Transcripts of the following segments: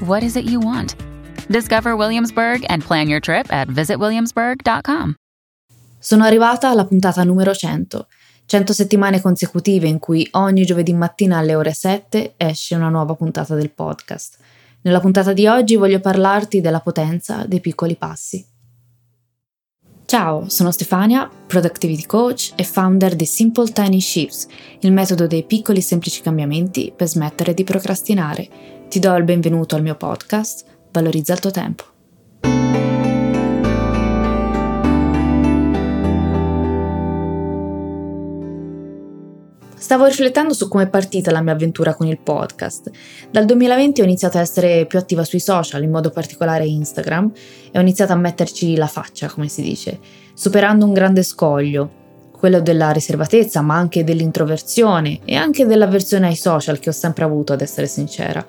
what is it you want? Discover Williamsburg and plan your trip at visitwilliamsburg.com. Sono arrivata alla puntata numero 100. 100 settimane consecutive in cui ogni giovedì mattina alle ore 7 esce una nuova puntata del podcast. Nella puntata di oggi voglio parlarti della potenza dei piccoli passi. Ciao, sono Stefania, Productivity Coach e founder di Simple Tiny Shifts, il metodo dei piccoli semplici cambiamenti per smettere di procrastinare. Ti do il benvenuto al mio podcast, Valorizza il tuo tempo. Stavo riflettendo su come è partita la mia avventura con il podcast. Dal 2020 ho iniziato a essere più attiva sui social, in modo particolare Instagram, e ho iniziato a metterci la faccia, come si dice, superando un grande scoglio, quello della riservatezza, ma anche dell'introversione e anche dell'avversione ai social che ho sempre avuto, ad essere sincera.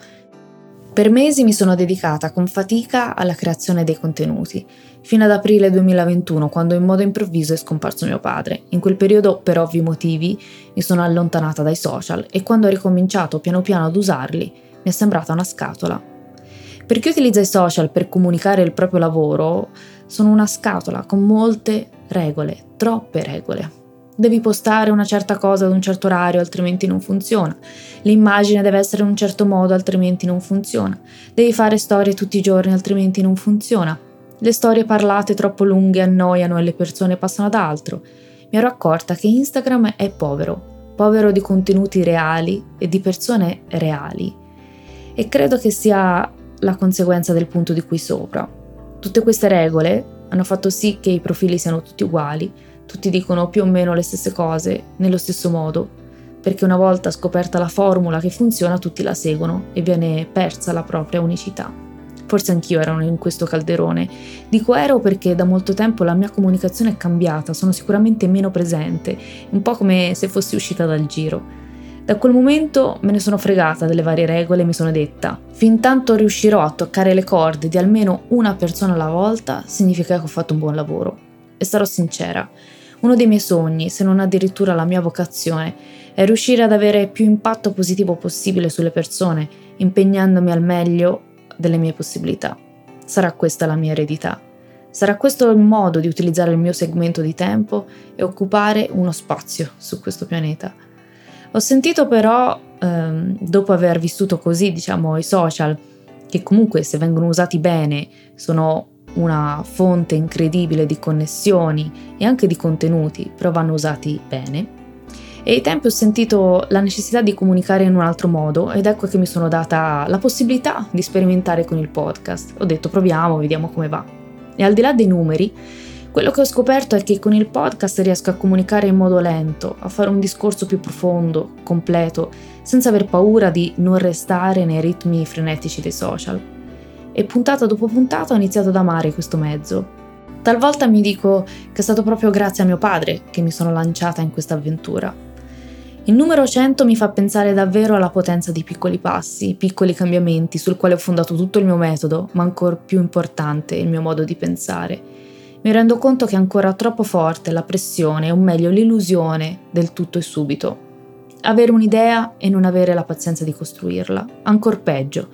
Per mesi mi sono dedicata con fatica alla creazione dei contenuti, fino ad aprile 2021, quando in modo improvviso è scomparso mio padre. In quel periodo, per ovvi motivi, mi sono allontanata dai social e quando ho ricominciato piano piano ad usarli, mi è sembrata una scatola. Per chi utilizza i social per comunicare il proprio lavoro, sono una scatola con molte regole, troppe regole. Devi postare una certa cosa ad un certo orario, altrimenti non funziona. L'immagine deve essere in un certo modo, altrimenti non funziona. Devi fare storie tutti i giorni, altrimenti non funziona. Le storie parlate troppo lunghe annoiano e le persone passano ad altro. Mi ero accorta che Instagram è povero, povero di contenuti reali e di persone reali. E credo che sia la conseguenza del punto di qui sopra. Tutte queste regole hanno fatto sì che i profili siano tutti uguali, tutti dicono più o meno le stesse cose, nello stesso modo, perché una volta scoperta la formula che funziona tutti la seguono e viene persa la propria unicità. Forse anch'io ero in questo calderone. Dico ero perché da molto tempo la mia comunicazione è cambiata, sono sicuramente meno presente, un po' come se fossi uscita dal giro. Da quel momento me ne sono fregata delle varie regole e mi sono detta, fin tanto riuscirò a toccare le corde di almeno una persona alla volta, significa che ho fatto un buon lavoro. E sarò sincera, uno dei miei sogni, se non addirittura la mia vocazione, è riuscire ad avere più impatto positivo possibile sulle persone, impegnandomi al meglio delle mie possibilità. Sarà questa la mia eredità. Sarà questo il modo di utilizzare il mio segmento di tempo e occupare uno spazio su questo pianeta. Ho sentito però, ehm, dopo aver vissuto così, diciamo, i social, che comunque se vengono usati bene sono una fonte incredibile di connessioni e anche di contenuti, però vanno usati bene. E ai tempi ho sentito la necessità di comunicare in un altro modo ed ecco che mi sono data la possibilità di sperimentare con il podcast. Ho detto proviamo, vediamo come va. E al di là dei numeri, quello che ho scoperto è che con il podcast riesco a comunicare in modo lento, a fare un discorso più profondo, completo, senza aver paura di non restare nei ritmi frenetici dei social e puntata dopo puntata ho iniziato ad amare questo mezzo. Talvolta mi dico che è stato proprio grazie a mio padre che mi sono lanciata in questa avventura. Il numero 100 mi fa pensare davvero alla potenza di piccoli passi, piccoli cambiamenti sul quale ho fondato tutto il mio metodo, ma ancora più importante il mio modo di pensare. Mi rendo conto che è ancora troppo forte la pressione, o meglio l'illusione del tutto e subito. Avere un'idea e non avere la pazienza di costruirla, ancora peggio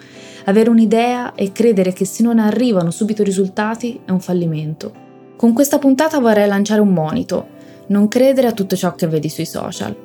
avere un'idea e credere che se non arrivano subito risultati è un fallimento. Con questa puntata vorrei lanciare un monito. Non credere a tutto ciò che vedi sui social.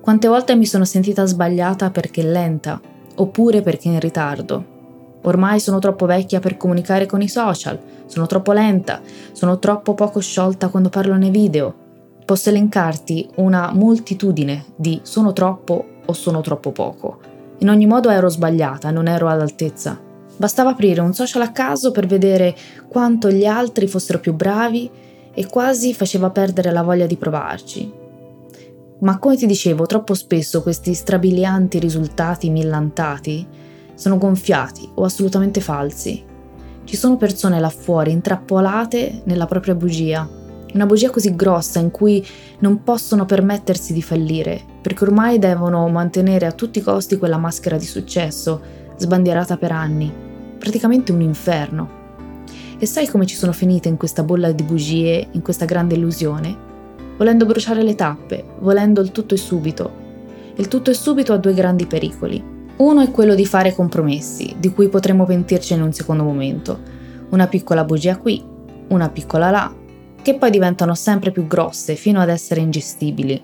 Quante volte mi sono sentita sbagliata perché lenta, oppure perché in ritardo. Ormai sono troppo vecchia per comunicare con i social, sono troppo lenta, sono troppo poco sciolta quando parlo nei video. Posso elencarti una moltitudine di sono troppo o sono troppo poco. In ogni modo ero sbagliata, non ero all'altezza. Bastava aprire un social a caso per vedere quanto gli altri fossero più bravi e quasi faceva perdere la voglia di provarci. Ma come ti dicevo, troppo spesso questi strabilianti risultati millantati sono gonfiati o assolutamente falsi. Ci sono persone là fuori intrappolate nella propria bugia, una bugia così grossa in cui non possono permettersi di fallire, perché ormai devono mantenere a tutti i costi quella maschera di successo, sbandierata per anni, praticamente un inferno. E sai come ci sono finite in questa bolla di bugie, in questa grande illusione? Volendo bruciare le tappe, volendo il tutto e subito. Il tutto e subito ha due grandi pericoli. Uno è quello di fare compromessi, di cui potremmo pentirci in un secondo momento. Una piccola bugia qui, una piccola là, che poi diventano sempre più grosse fino ad essere ingestibili.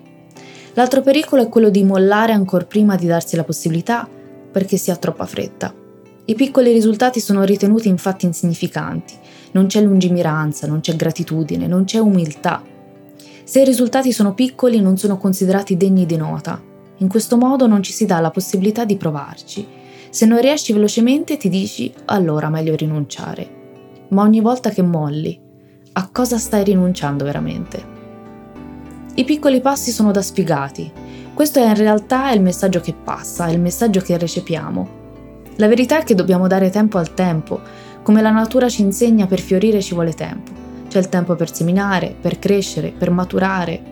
L'altro pericolo è quello di mollare ancora prima di darsi la possibilità perché si ha troppa fretta. I piccoli risultati sono ritenuti infatti insignificanti, non c'è lungimiranza, non c'è gratitudine, non c'è umiltà. Se i risultati sono piccoli non sono considerati degni di nota. In questo modo non ci si dà la possibilità di provarci. Se non riesci velocemente ti dici allora meglio rinunciare. Ma ogni volta che molli, a cosa stai rinunciando veramente? I piccoli passi sono da spiegati. Questo è in realtà il messaggio che passa, il messaggio che recepiamo. La verità è che dobbiamo dare tempo al tempo, come la natura ci insegna per fiorire ci vuole tempo. C'è il tempo per seminare, per crescere, per maturare.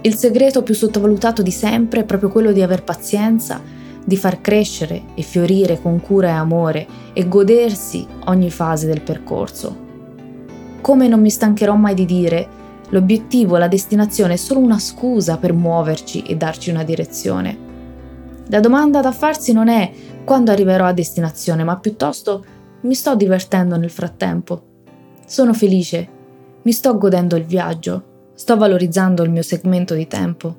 Il segreto più sottovalutato di sempre è proprio quello di aver pazienza, di far crescere e fiorire con cura e amore e godersi ogni fase del percorso. Come non mi stancherò mai di dire, l'obiettivo, la destinazione è solo una scusa per muoverci e darci una direzione. La domanda da farsi non è quando arriverò a destinazione, ma piuttosto mi sto divertendo nel frattempo. Sono felice, mi sto godendo il viaggio, sto valorizzando il mio segmento di tempo.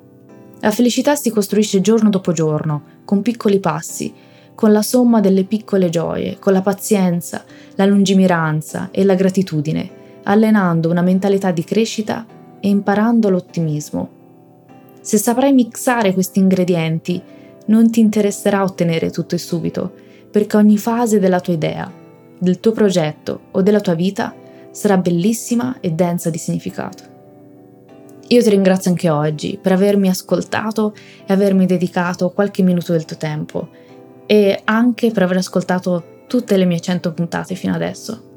La felicità si costruisce giorno dopo giorno, con piccoli passi, con la somma delle piccole gioie, con la pazienza, la lungimiranza e la gratitudine, allenando una mentalità di crescita e imparando l'ottimismo. Se saprai mixare questi ingredienti, non ti interesserà ottenere tutto e subito, perché ogni fase della tua idea, del tuo progetto o della tua vita sarà bellissima e densa di significato. Io ti ringrazio anche oggi per avermi ascoltato e avermi dedicato qualche minuto del tuo tempo e anche per aver ascoltato tutte le mie 100 puntate fino adesso.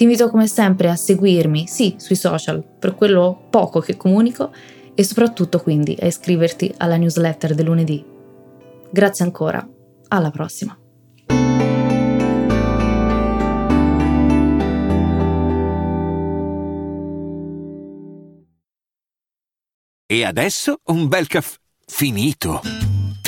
Ti invito come sempre a seguirmi, sì, sui social, per quello poco che comunico e soprattutto quindi a iscriverti alla newsletter del lunedì Grazie ancora, alla prossima. E adesso un bel caffè finito.